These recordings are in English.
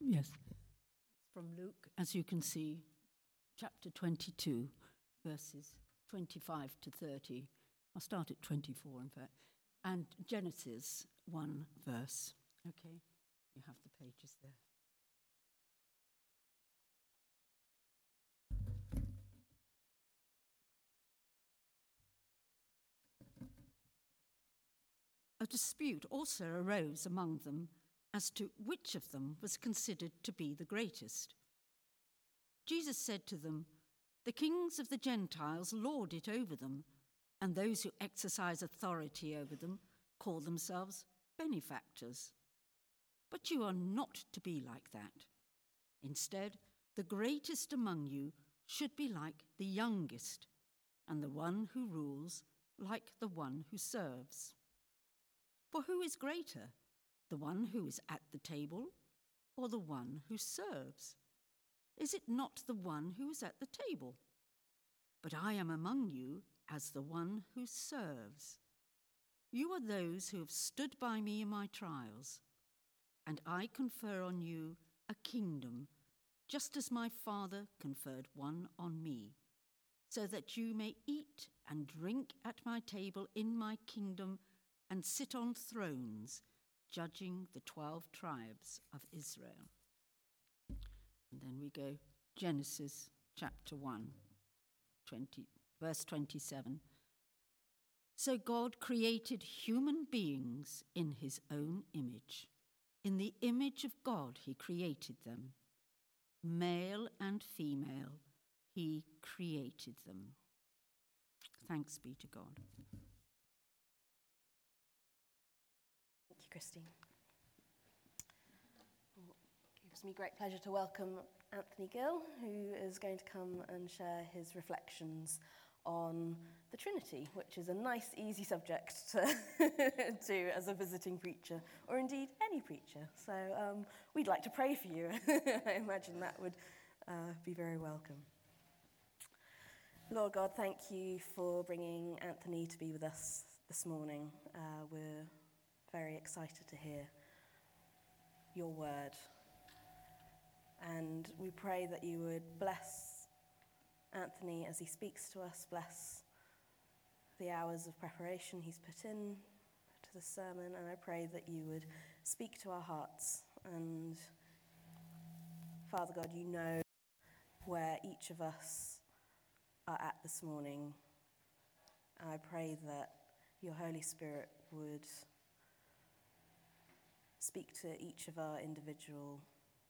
Yes. From Luke, as you can see, chapter 22, verses 25 to 30. I'll start at 24, in fact. And Genesis 1 verse. Okay, you have the pages there. A dispute also arose among them as to which of them was considered to be the greatest. Jesus said to them, The kings of the Gentiles lord it over them, and those who exercise authority over them call themselves benefactors. But you are not to be like that. Instead, the greatest among you should be like the youngest, and the one who rules like the one who serves. For who is greater, the one who is at the table or the one who serves? Is it not the one who is at the table? But I am among you as the one who serves. You are those who have stood by me in my trials, and I confer on you a kingdom, just as my Father conferred one on me, so that you may eat and drink at my table in my kingdom and sit on thrones, judging the 12 tribes of Israel. And then we go Genesis chapter 1, 20, verse 27. So God created human beings in his own image. In the image of God, he created them. Male and female, he created them. Thanks be to God. Christine. It gives me great pleasure to welcome Anthony Gill, who is going to come and share his reflections on the Trinity, which is a nice, easy subject to, to as a visiting preacher, or indeed any preacher. So um, we'd like to pray for you. I imagine that would uh, be very welcome. Lord God, thank you for bringing Anthony to be with us this morning. Uh, we're very excited to hear your word. And we pray that you would bless Anthony as he speaks to us, bless the hours of preparation he's put in to the sermon, and I pray that you would speak to our hearts. And Father God, you know where each of us are at this morning. And I pray that your Holy Spirit would speak to each of our individual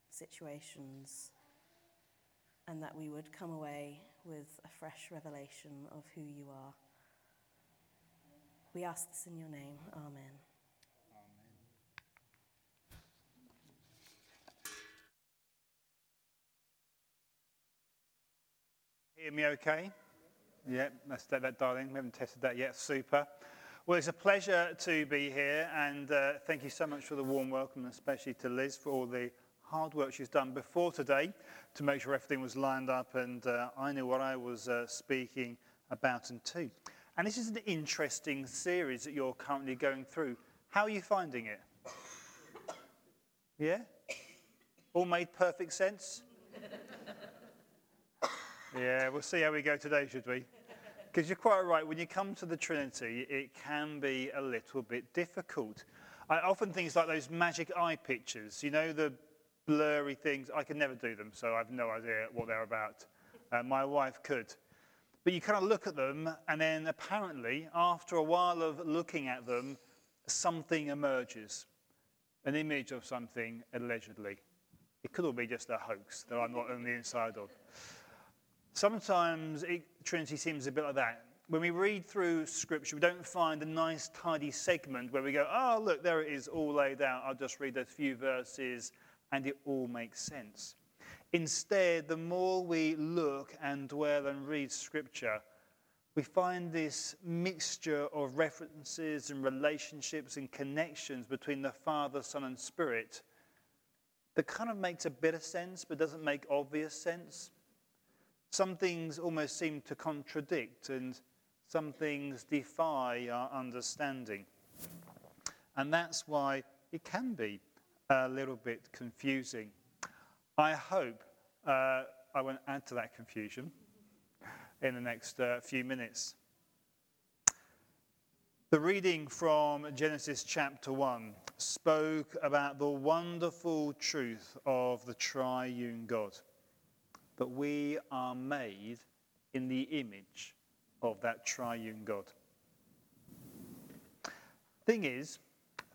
situations, and that we would come away with a fresh revelation of who you are. We ask this in your name. Amen. Hear me okay? Yeah, let's take that, darling. We haven't tested that yet. Super. Well, it's a pleasure to be here, and uh, thank you so much for the warm welcome, especially to Liz for all the hard work she's done before today to make sure everything was lined up and uh, I knew what I was uh, speaking about and to. And this is an interesting series that you're currently going through. How are you finding it? Yeah? All made perfect sense? Yeah, we'll see how we go today, should we? Because you're quite right, when you come to the Trinity, it can be a little bit difficult. I often things like those magic eye pictures, you know, the blurry things, I can never do them, so I have no idea what they're about. Uh, my wife could. But you kind of look at them, and then apparently, after a while of looking at them, something emerges an image of something allegedly. It could all be just a hoax that I'm not on the inside of. Sometimes it, Trinity seems a bit like that. When we read through Scripture, we don't find a nice, tidy segment where we go, oh, look, there it is, all laid out. I'll just read those few verses and it all makes sense. Instead, the more we look and dwell and read Scripture, we find this mixture of references and relationships and connections between the Father, Son, and Spirit that kind of makes a bit of sense but doesn't make obvious sense. Some things almost seem to contradict, and some things defy our understanding. And that's why it can be a little bit confusing. I hope uh, I won't add to that confusion in the next uh, few minutes. The reading from Genesis chapter 1 spoke about the wonderful truth of the triune God, that we are made in the image of that triune God. Thing is,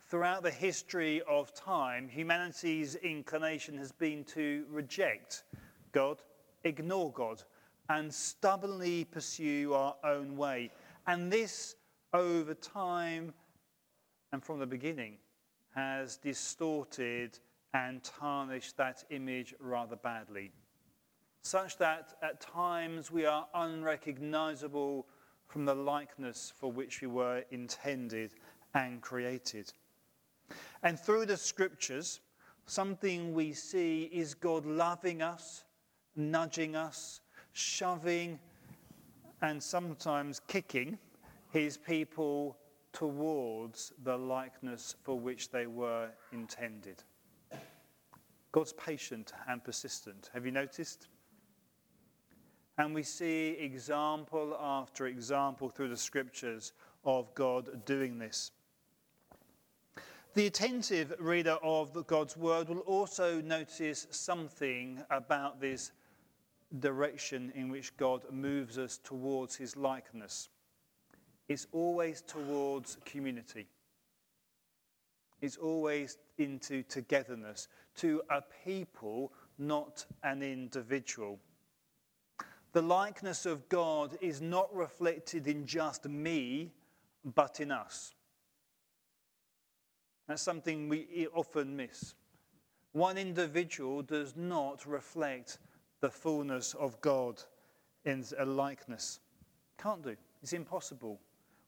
throughout the history of time, humanity's inclination has been to reject God, ignore God, and stubbornly pursue our own way. And this, over time and from the beginning, has distorted and tarnished that image rather badly, such that at times we are unrecognizable from the likeness for which we were intended and created. And through the scriptures, something we see is God loving us, nudging us, shoving, and sometimes kicking his people towards the likeness for which they were intended. God's patient and persistent. Have you noticed? And we see example after example through the scriptures of God doing this. The attentive reader of God's word will also notice something about this direction in which God moves us towards his likeness. It's always towards community. It's always into togetherness, to a people, not an individual. The likeness of God is not reflected in just me, but in us. That's something we often miss. One individual does not reflect the fullness of God in a likeness. Can't do. It's impossible.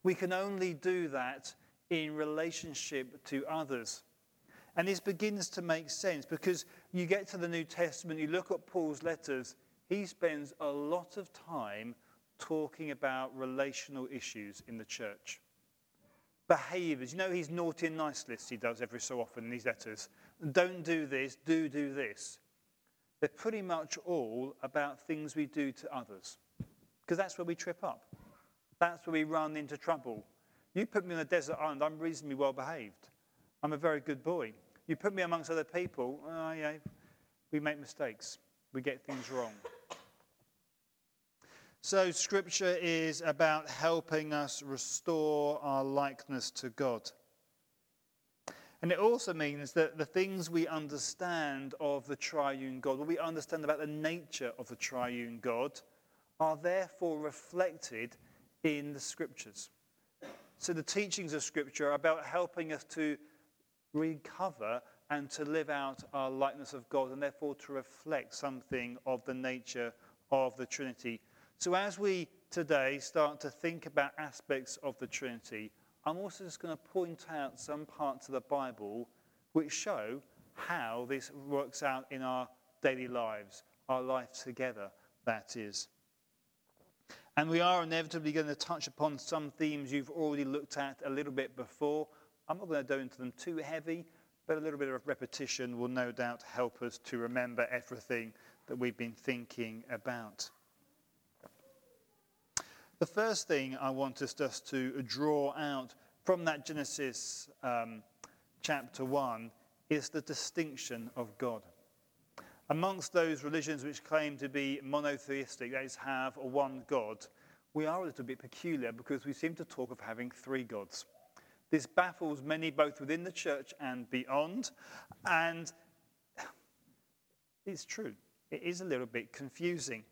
We can only do that in relationship to others. And this begins to make sense because you get to the New Testament, you look at Paul's letters, he spends a lot of time talking about relational issues in the church behaviors. You know his naughty and nice list he does every so often in these letters. Don't do this, do do this. They're pretty much all about things we do to others. Because that's where we trip up. That's where we run into trouble. You put me on a desert island, I'm reasonably well behaved. I'm a very good boy. You put me amongst other people, oh, yeah, we make mistakes. We get things wrong. So, Scripture is about helping us restore our likeness to God. And it also means that the things we understand of the triune God, what we understand about the nature of the triune God, are therefore reflected in the Scriptures. So, the teachings of Scripture are about helping us to recover and to live out our likeness of God, and therefore to reflect something of the nature of the Trinity so, as we today start to think about aspects of the Trinity, I'm also just going to point out some parts of the Bible which show how this works out in our daily lives, our life together, that is. And we are inevitably going to touch upon some themes you've already looked at a little bit before. I'm not going to go into them too heavy, but a little bit of repetition will no doubt help us to remember everything that we've been thinking about. The first thing I want us just to draw out from that Genesis um, chapter 1 is the distinction of God. Amongst those religions which claim to be monotheistic, that is, have a one God, we are a little bit peculiar because we seem to talk of having three gods. This baffles many both within the church and beyond, and it's true. It is a little bit confusing.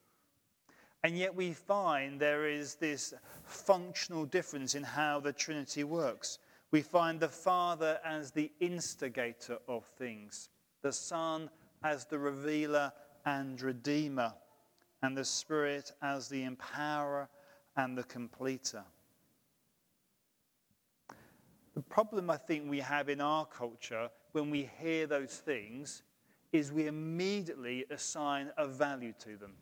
And yet we find there is this functional difference in how the Trinity works. We find the Father as the instigator of things, the Son as the revealer and redeemer, and the Spirit as the empowerer and the completer. The problem I think we have in our culture when we hear those things is we immediately assign a value to them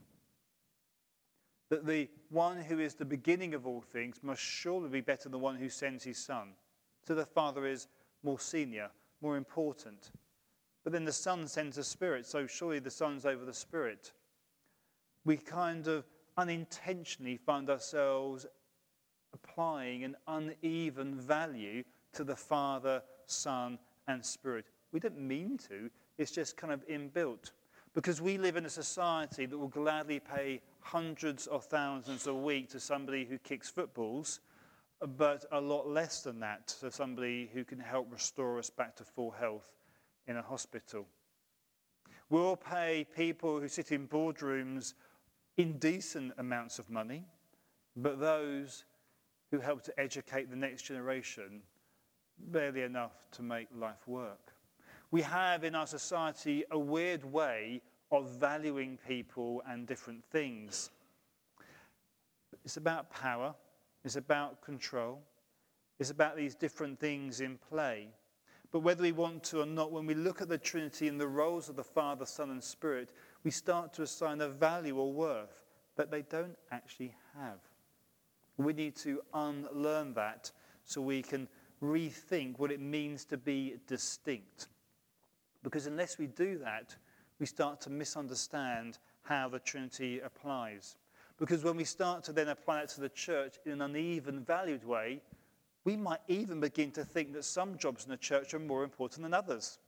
that the one who is the beginning of all things must surely be better than the one who sends his son. So the Father is more senior, more important. But then the Son sends the Spirit, so surely the Son's over the Spirit. We kind of unintentionally find ourselves applying an uneven value to the Father, Son, and Spirit. We don't mean to, it's just kind of inbuilt. Because we live in a society that will gladly pay hundreds of thousands a week to somebody who kicks footballs, but a lot less than that to somebody who can help restore us back to full health in a hospital. We'll pay people who sit in boardrooms indecent amounts of money, but those who help to educate the next generation barely enough to make life work. We have in our society a weird way of valuing people and different things. It's about power, it's about control, it's about these different things in play. But whether we want to or not, when we look at the Trinity and the roles of the Father, Son, and Spirit, we start to assign a value or worth that they don't actually have. We need to unlearn that so we can rethink what it means to be distinct. Because unless we do that, we start to misunderstand how the Trinity applies. Because when we start to then apply it to the church in an uneven, valued way, we might even begin to think that some jobs in the church are more important than others.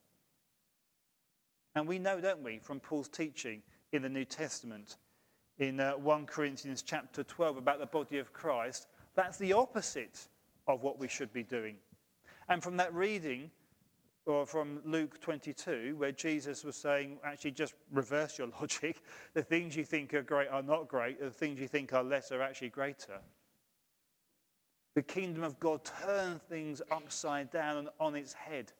And we know, don't we, from Paul's teaching in the New Testament, in uh, 1 Corinthians chapter 12 about the body of Christ, that's the opposite of what we should be doing. And from that reading, or from Luke 22, where Jesus was saying, actually, just reverse your logic. The things you think are great are not great, the things you think are less are actually greater. The kingdom of God turns things upside down and on its head.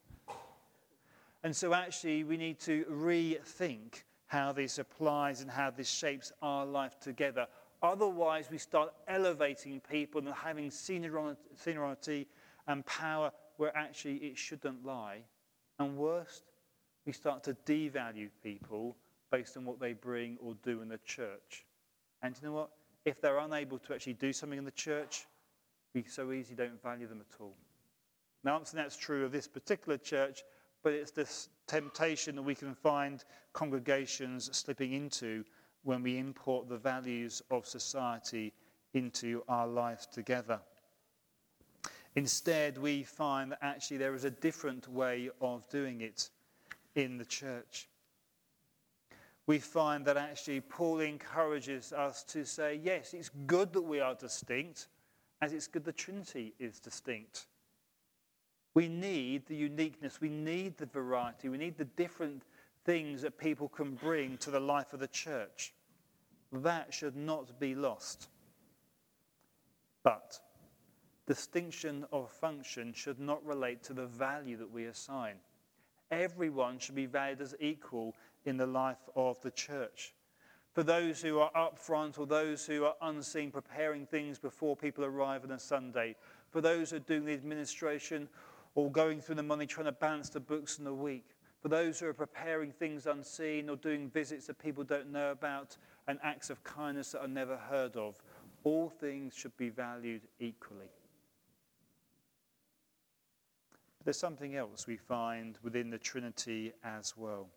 And so, actually, we need to rethink how this applies and how this shapes our life together. Otherwise, we start elevating people and having seniority and power where actually it shouldn't lie. And worst, we start to devalue people based on what they bring or do in the church. And you know what? If they're unable to actually do something in the church, we so easily don't value them at all. Now, I'm saying that's true of this particular church, but it's this temptation that we can find congregations slipping into when we import the values of society into our life together. Instead, we find that actually there is a different way of doing it in the church. We find that actually Paul encourages us to say, yes, it's good that we are distinct, as it's good the Trinity is distinct. We need the uniqueness, we need the variety, we need the different things that people can bring to the life of the church. That should not be lost. But distinction of function should not relate to the value that we assign. Everyone should be valued as equal in the life of the church. For those who are up front or those who are unseen, preparing things before people arrive on a Sunday, for those who are doing the administration or going through the money trying to balance the books in the week, for those who are preparing things unseen or doing visits that people don't know about and acts of kindness that are never heard of, all things should be valued equally. There's something else we find within the Trinity as well.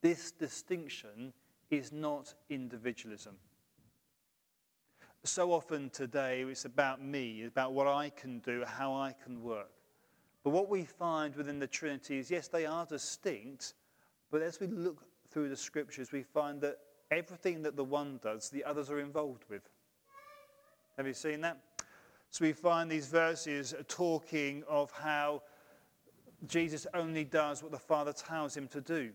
This distinction is not individualism. So often today, it's about me, about what I can do, how I can work. But what we find within the Trinity is yes, they are distinct, but as we look through the scriptures, we find that everything that the one does, the others are involved with. Have you seen that? So we find these verses talking of how Jesus only does what the Father tells him to do.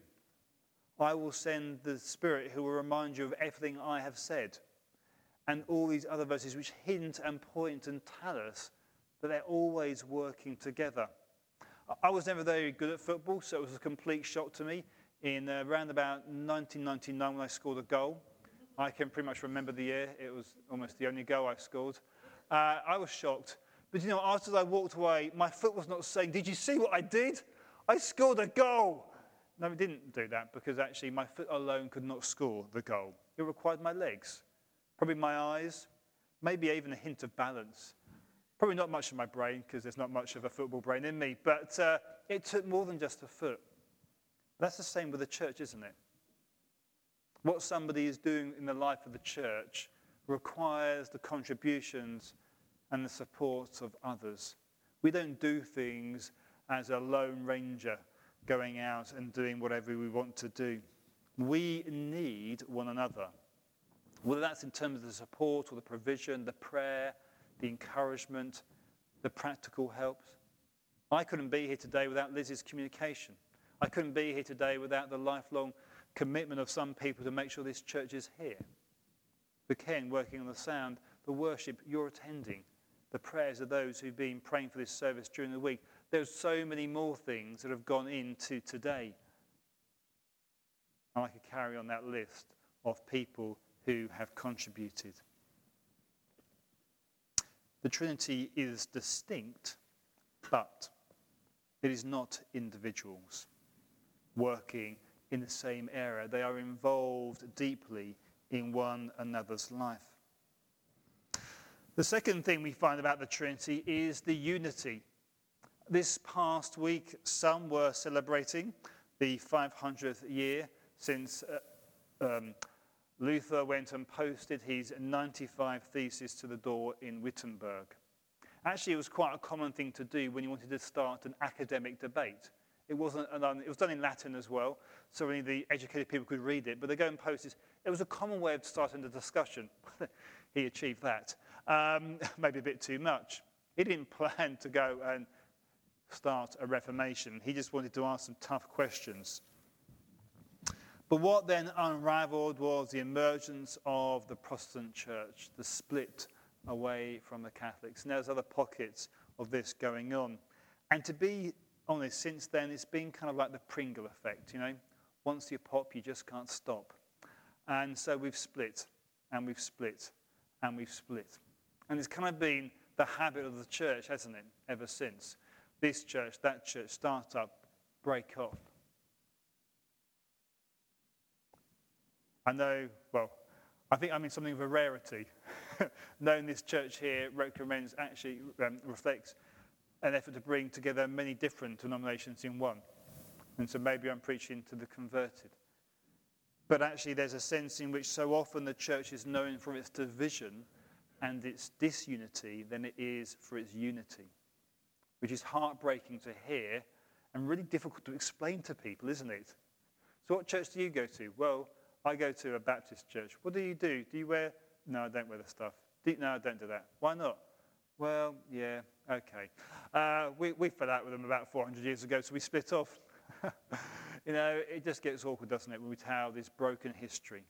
I will send the Spirit who will remind you of everything I have said. And all these other verses which hint and point and tell us that they're always working together. I was never very good at football, so it was a complete shock to me. In uh, around about 1999, when I scored a goal, I can pretty much remember the year. It was almost the only goal I scored. Uh, I was shocked. But you know, after I walked away, my foot was not saying, Did you see what I did? I scored a goal. No, it didn't do that because actually my foot alone could not score the goal. It required my legs, probably my eyes, maybe even a hint of balance. Probably not much of my brain because there's not much of a football brain in me, but uh, it took more than just a foot. That's the same with the church, isn't it? What somebody is doing in the life of the church requires the contributions and the support of others. We don't do things as a lone ranger going out and doing whatever we want to do. We need one another, whether that's in terms of the support or the provision, the prayer, the encouragement, the practical help. I couldn't be here today without Liz's communication. I couldn't be here today without the lifelong commitment of some people to make sure this church is here. The Ken working on the sound, the worship you're attending, the prayers of those who've been praying for this service during the week. There's so many more things that have gone into today. And I could carry on that list of people who have contributed. The Trinity is distinct, but it is not individuals working in the same area. They are involved deeply in one another's life. The second thing we find about the Trinity is the unity. This past week, some were celebrating the 500th year since uh, um, Luther went and posted his 95 Theses to the door in Wittenberg. Actually, it was quite a common thing to do when you wanted to start an academic debate. It, wasn't an, it was done in Latin as well, so only the educated people could read it. But they go and post this. It was a common way of starting the discussion. he achieved that. Um, maybe a bit too much. He didn't plan to go and start a reformation. He just wanted to ask some tough questions. But what then unraveled was the emergence of the Protestant church, the split away from the Catholics. And there's other pockets of this going on. And to be honest, since then, it's been kind of like the Pringle effect, you know? Once you pop, you just can't stop. And so we've split, and we've split, and we've split. And it's kind of been the habit of the church, hasn't it, ever since? This church, that church, start up, break off. I know, well, I think I'm in something of a rarity. Knowing this church here recommends, actually um, reflects an effort to bring together many different denominations in one. And so maybe I'm preaching to the converted. But actually, there's a sense in which so often the church is known for its division and its disunity than it is for its unity, which is heartbreaking to hear and really difficult to explain to people, isn't it? So, what church do you go to? Well, I go to a Baptist church. What do you do? Do you wear? No, I don't wear the stuff. Do, no, I don't do that. Why not? Well, yeah, okay. Uh, we, we fell out with them about 400 years ago, so we split off. you know, it just gets awkward, doesn't it, when we tell this broken history.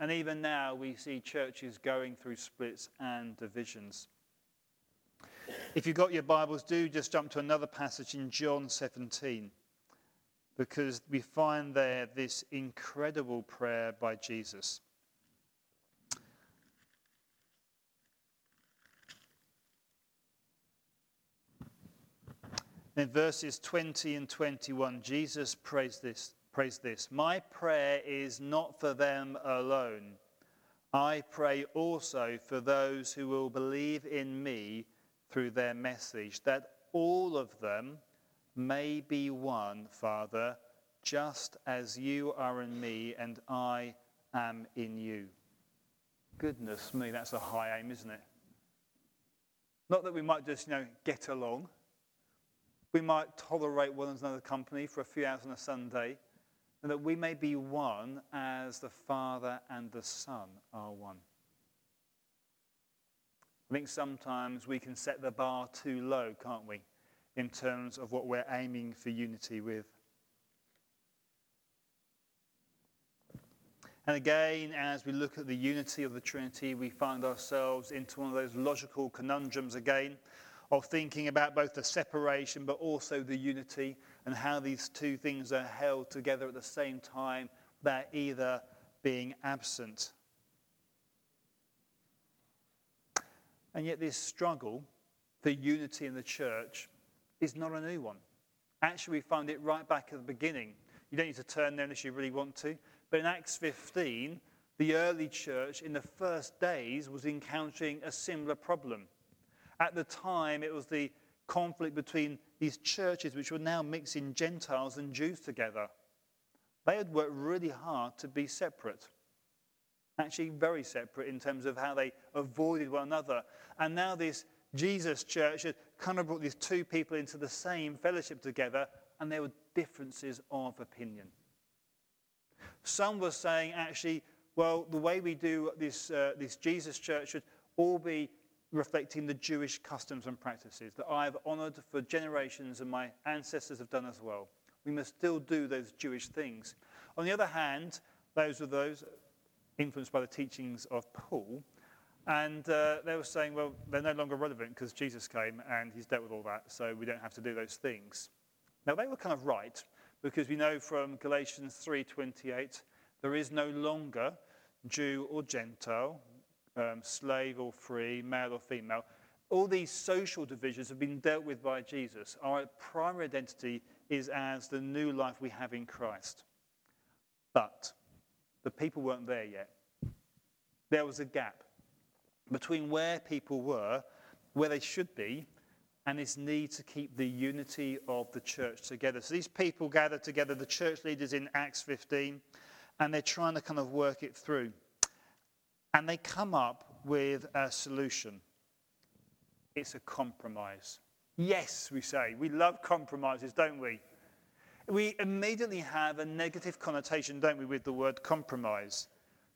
And even now, we see churches going through splits and divisions. If you've got your Bibles, do just jump to another passage in John 17, because we find there this incredible prayer by Jesus. In verses 20 and 21, Jesus prays this, prays this My prayer is not for them alone. I pray also for those who will believe in me through their message, that all of them may be one, Father, just as you are in me and I am in you. Goodness me, that's a high aim, isn't it? Not that we might just, you know, get along we might tolerate one another's company for a few hours on a Sunday, and that we may be one as the Father and the Son are one. I think sometimes we can set the bar too low, can't we, in terms of what we're aiming for unity with. And again, as we look at the unity of the Trinity, we find ourselves into one of those logical conundrums again of thinking about both the separation but also the unity and how these two things are held together at the same time, they're either being absent. And yet, this struggle for unity in the church is not a new one. Actually, we find it right back at the beginning. You don't need to turn there unless you really want to. But in Acts 15, the early church in the first days was encountering a similar problem. At the time, it was the conflict between these churches, which were now mixing Gentiles and Jews together. they had worked really hard to be separate. Actually, very separate in terms of how they avoided one another. And now, this Jesus church had kind of brought these two people into the same fellowship together, and there were differences of opinion. Some were saying, actually, well, the way we do this, uh, this Jesus church should all be reflecting the Jewish customs and practices that I have honored for generations and my ancestors have done as well. We must still do those Jewish things. On the other hand, those were those influenced by the teachings of Paul, and uh, they were saying, well, they're no longer relevant because Jesus came and he's dealt with all that, so we don't have to do those things. Now, they were kind of right because we know from Galatians 3:28 there is no longer Jew or Gentile, um, slave or free, male or female. All these social divisions have been dealt with by Jesus. Our primary identity is as the new life we have in Christ. But the people weren't there yet. There was a gap between where people were, where they should be, and his need to keep the unity of the church together. So these people gather together, the church leaders in Acts 15, and they're trying to kind of work it through. And they come up with a solution it's a compromise. Yes, we say. We love compromises, don't we? We immediately have a negative connotation, don't we, with the word compromise.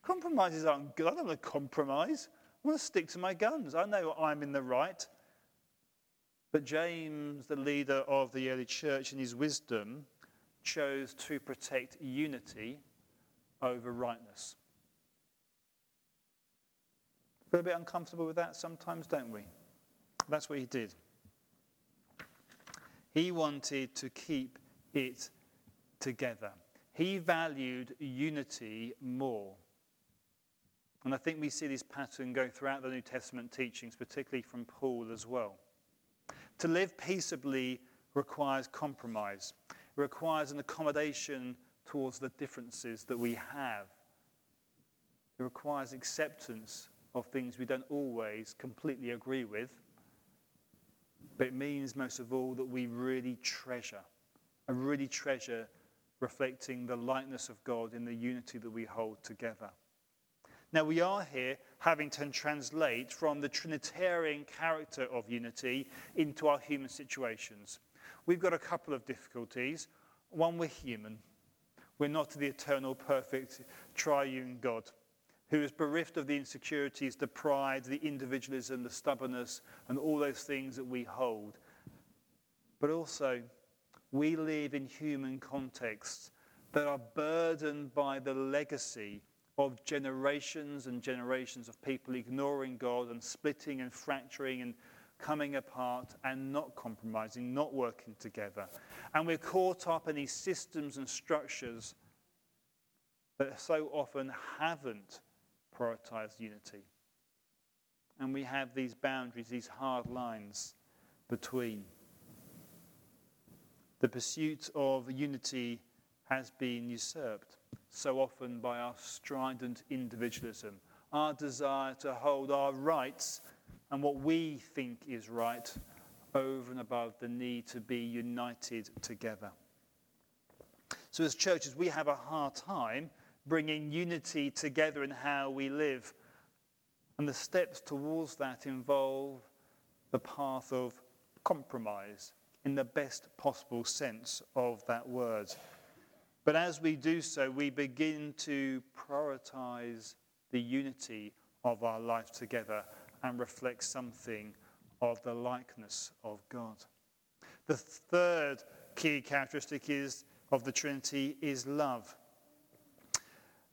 Compromises aren't good. I don't want to compromise. I want to stick to my guns. I know I'm in the right. But James, the leader of the early church, in his wisdom, chose to protect unity over rightness. Feel a bit uncomfortable with that sometimes, don't we? That's what he did. He wanted to keep it together. He valued unity more. And I think we see this pattern go throughout the New Testament teachings, particularly from Paul as well. To live peaceably requires compromise, it requires an accommodation towards the differences that we have. It requires acceptance of things we don't always completely agree with. But it means, most of all, that we really treasure, and really treasure reflecting the likeness of God in the unity that we hold together. Now, we are here having to translate from the Trinitarian character of unity into our human situations. We've got a couple of difficulties. One, we're human. We're not the eternal, perfect, triune God who is bereft of the insecurities, the pride, the individualism, the stubbornness, and all those things that we hold. But also, we live in human contexts that are burdened by the legacy of generations and generations of people ignoring God and splitting and fracturing and coming apart and not compromising, not working together. And we're caught up in these systems and structures that so often haven't prioritized unity. And we have these boundaries, these hard lines between. The pursuit of unity has been usurped so often by our strident individualism, our desire to hold our rights and what we think is right over and above the need to be united together. So, as churches, we have a hard time bringing unity together in how we live. And the steps towards that involve the path of compromise in the best possible sense of that word. But as we do so, we begin to prioritize the unity of our life together and reflect something of the likeness of God. The third key characteristic is of the Trinity is love.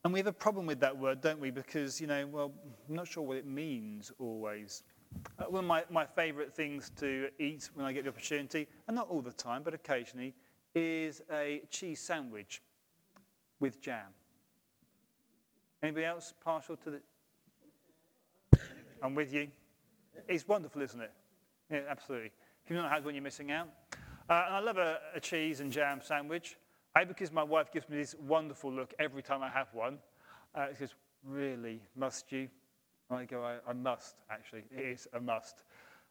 And we have a problem with that word, don't we? Because, you know, well, I'm not sure what it means always. Uh, one of my, my favourite things to eat when I get the opportunity, and not all the time, but occasionally, is a cheese sandwich with jam. Anybody else partial to the. I'm with you. It's wonderful, isn't it? Yeah, absolutely. If you've not had one, you're missing out. Uh, and I love a, a cheese and jam sandwich. A, because my wife gives me this wonderful look every time I have one. Uh, she says, Really? Must you? And I go, I, I must, actually. It is a must.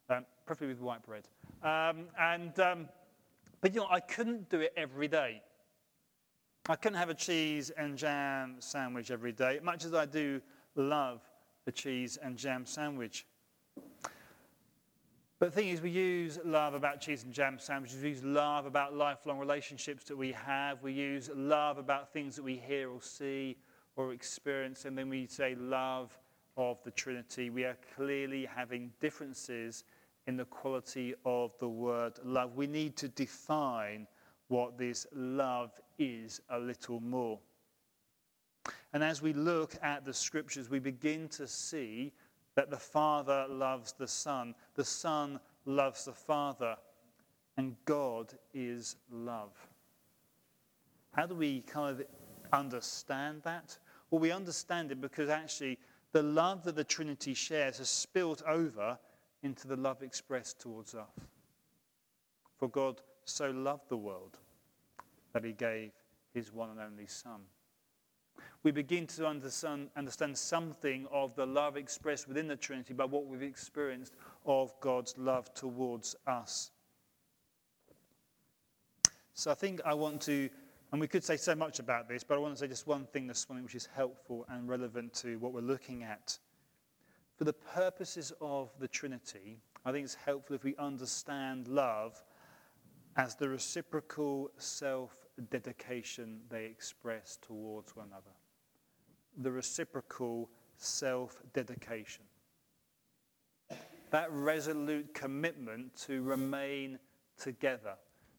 Um, preferably with white bread. Um, and, um, but you know, I couldn't do it every day. I couldn't have a cheese and jam sandwich every day, much as I do love a cheese and jam sandwich. But the thing is, we use love about cheese and jam sandwiches. We use love about lifelong relationships that we have. We use love about things that we hear or see or experience. And then we say love of the Trinity. We are clearly having differences in the quality of the word love. We need to define what this love is a little more. And as we look at the scriptures, we begin to see that the Father loves the Son, the Son loves the Father, and God is love. How do we kind of understand that? Well, we understand it because actually the love that the Trinity shares has spilled over into the love expressed towards us. For God so loved the world that he gave his one and only Son we begin to understand, understand something of the love expressed within the Trinity by what we've experienced of God's love towards us. So I think I want to, and we could say so much about this, but I want to say just one thing this morning which is helpful and relevant to what we're looking at. For the purposes of the Trinity, I think it's helpful if we understand love as the reciprocal self dedication they express towards one another the reciprocal self dedication. That resolute commitment to remain together,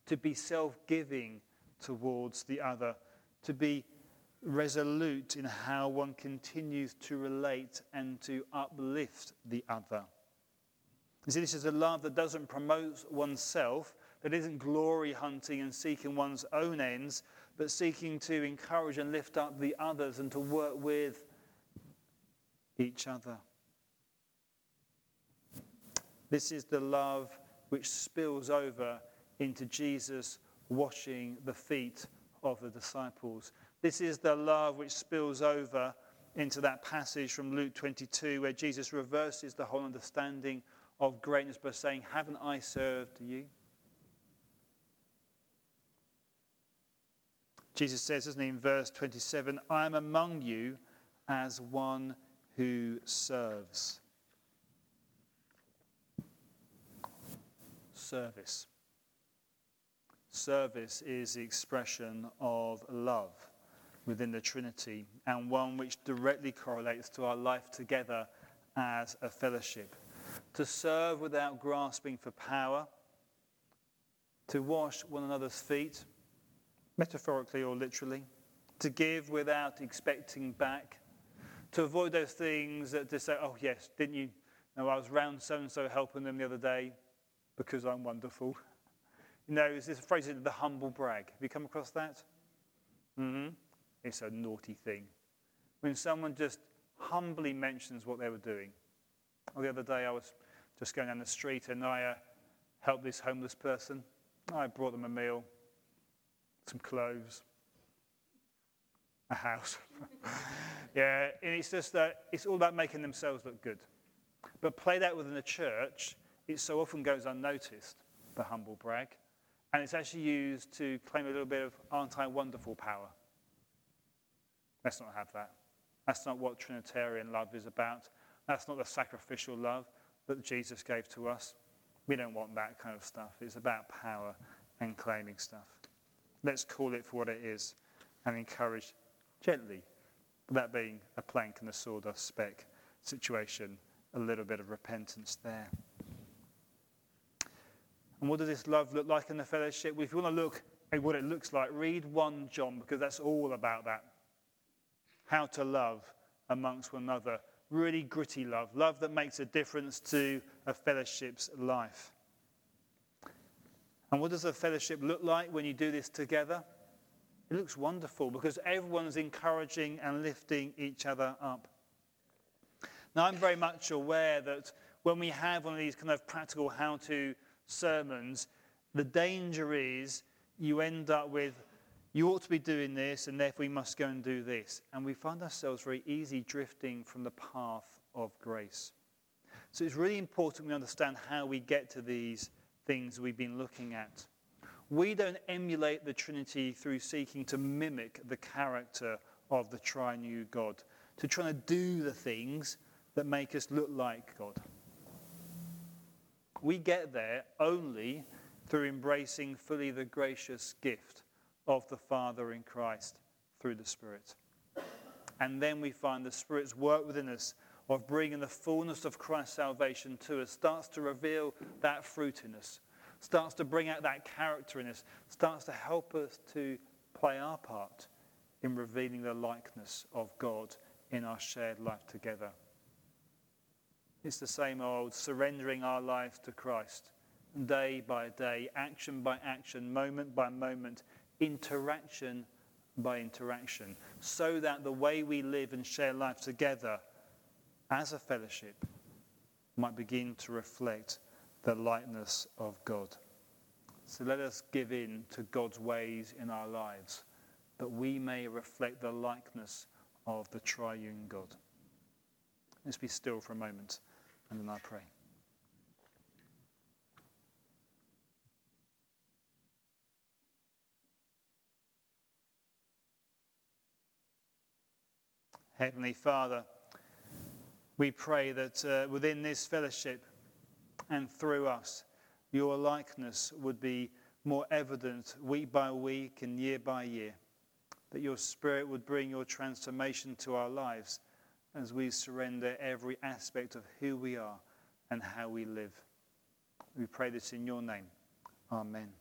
to be self giving towards the other, to be resolute in how one continues to relate and to uplift the other. You see, this is a love that doesn't promote oneself, that isn't glory hunting and seeking one's own ends, but seeking to encourage and lift up the others and to work with each other. This is the love which spills over into Jesus washing the feet of the disciples. This is the love which spills over into that passage from Luke 22 where Jesus reverses the whole understanding of greatness by saying, Haven't I served you? Jesus says, isn't he, in verse 27, I am among you as one who serves. Service. Service is the expression of love within the Trinity and one which directly correlates to our life together as a fellowship. To serve without grasping for power, to wash one another's feet, metaphorically or literally, to give without expecting back, to avoid those things that just say, oh, yes, didn't you know I was round so and so helping them the other day because I'm wonderful? You know, it's this phrase, the humble brag. Have you come across that? Mm-hmm. It's a naughty thing. When someone just humbly mentions what they were doing. Well, the other day I was just going down the street and I uh, helped this homeless person. I brought them a meal some clothes, a house. yeah, and it's just that it's all about making themselves look good. But play that within the church, it so often goes unnoticed, the humble brag. And it's actually used to claim a little bit of aren't I wonderful power. Let's not have that. That's not what Trinitarian love is about. That's not the sacrificial love that Jesus gave to us. We don't want that kind of stuff. It's about power and claiming stuff. Let's call it for what it is and encourage gently, that being a plank and a sawdust speck situation, a little bit of repentance there. And what does this love look like in the fellowship? Well, if you want to look at what it looks like, read 1 John because that's all about that. How to love amongst one another. Really gritty love, love that makes a difference to a fellowship's life. And what does a fellowship look like when you do this together? It looks wonderful because everyone's encouraging and lifting each other up. Now, I'm very much aware that when we have one of these kind of practical how to sermons, the danger is you end up with, you ought to be doing this, and therefore we must go and do this. And we find ourselves very easy drifting from the path of grace. So it's really important we understand how we get to these things we've been looking at. We don't emulate the Trinity through seeking to mimic the character of the triune God, to try to do the things that make us look like God. We get there only through embracing fully the gracious gift of the Father in Christ through the Spirit. And then we find the Spirit's work within us of bringing the fullness of Christ's salvation to us starts to reveal that fruit in us, starts to bring out that character in us, starts to help us to play our part in revealing the likeness of God in our shared life together. It's the same old surrendering our lives to Christ day by day, action by action, moment by moment, interaction by interaction, so that the way we live and share life together as a fellowship might begin to reflect the likeness of God. So let us give in to God's ways in our lives, that we may reflect the likeness of the triune God. Let's be still for a moment and then I pray. Heavenly Father, we pray that uh, within this fellowship and through us, your likeness would be more evident week by week and year by year. That your Spirit would bring your transformation to our lives as we surrender every aspect of who we are and how we live. We pray this in your name. Amen.